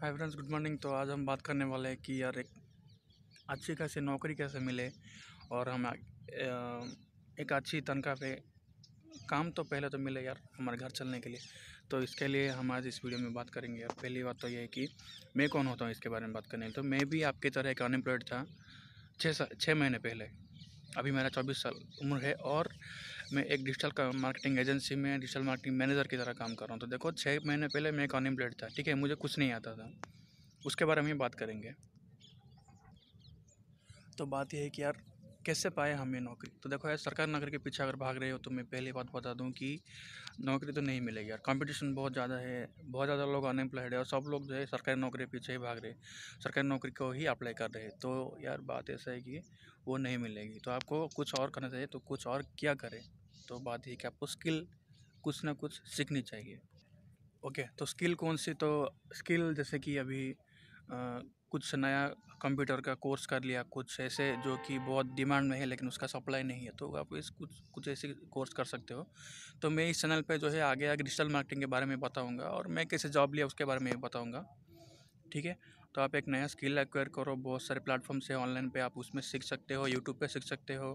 Hi friends good morning तो आज हम बात करने वाले हैं कि यार एक अच्छी खासी नौकरी कैसे मिले और हम एक अच्छी तनख्वाह पे काम तो पहले तो मिले यार हमारे घर चलने के लिए। तो इसके लिए हम आज इस वीडियो में बात करेंगे। यार पहली बात तो ये है कि मैं कौन होता हूँ इसके बारे में बात करने। तो मैं भी आपकी तरह एक अनएम्प्लॉयड था, छः छः महीने पहले। अभी मेरा चौबीस साल उम्र है और मैं एक डिजिटल मार्केटिंग एजेंसी में डिजिटल मार्केटिंग मैनेजर की तरह काम कर रहा हूँ। तो देखो छः महीने पहले मैं एक अनएम्प्लॉयड था, ठीक है? मुझे कुछ नहीं आता था। उसके बारे में बात करेंगे। तो बात यह है कि यार कैसे पाए हम ये नौकरी? तो देखो यार, सरकार नौकरी के पीछे अगर भाग रहे हो तो मैं पहली बात बता दूँ कि नौकरी तो नहीं मिलेगी यार। कंपटीशन बहुत ज़्यादा है, बहुत ज़्यादा लोग अनएम्प्लॉयड है और सब लोग जो है सरकारी नौकरी के पीछे ही भाग रहे सरकारी नौकरी को ही अप्लाई कर रहे तो यार बात ऐसा है कि वो नहीं मिलेगी। तो आपको कुछ और करना चाहिए तो कुछ और क्या करें? तो बात ये कि आपको स्किल कुछ ना कुछ सीखनी चाहिए। ओके तो स्किल कौन सी? तो स्किल जैसे कि अभी कुछ नया कंप्यूटर का कोर्स कर लिया, कुछ ऐसे जो कि बहुत डिमांड में है लेकिन उसका सप्लाई नहीं है तो आप इस कुछ कुछ ऐसे कोर्स कर सकते हो। तो मैं इस चैनल पे जो है आगे आगे डिजिटल मार्केटिंग के बारे में बताऊँगा और मैं कैसे जॉब लिया उसके बारे में बताऊँगा। ठीक है? तो आप एक नया स्किल एक्वायर करो बहुत सारे प्लेटफॉर्म से ऑनलाइन पे आप उसमें सीख सकते हो यूट्यूब पे सीख सकते हो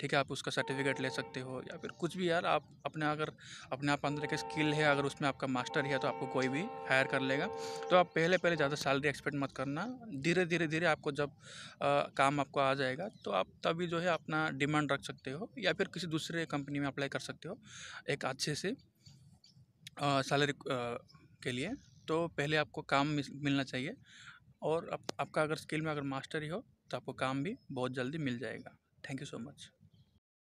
ठीक है? आप उसका सर्टिफिकेट ले सकते हो या फिर कुछ भी यार आप अपने अगर अपने आप अंदर के स्किल है अगर उसमें आपका मास्टर है तो आपको कोई भी हायर कर लेगा। तो आप पहले पहले ज़्यादा सैलरी एक्सपेक्ट मत करना धीरे धीरे धीरे आपको जब आ, काम आपको आ जाएगा तो आप तभी जो है अपना डिमांड रख सकते हो या फिर किसी दूसरे कंपनी में अप्लाई कर सकते हो एक अच्छे से सैलरी के लिए। तो पहले आपको काम मिलना चाहिए। और आप, आपका अगर स्किल में अगर मास्टरी ही हो तो आपको काम भी बहुत जल्दी मिल जाएगा। Thank you so much.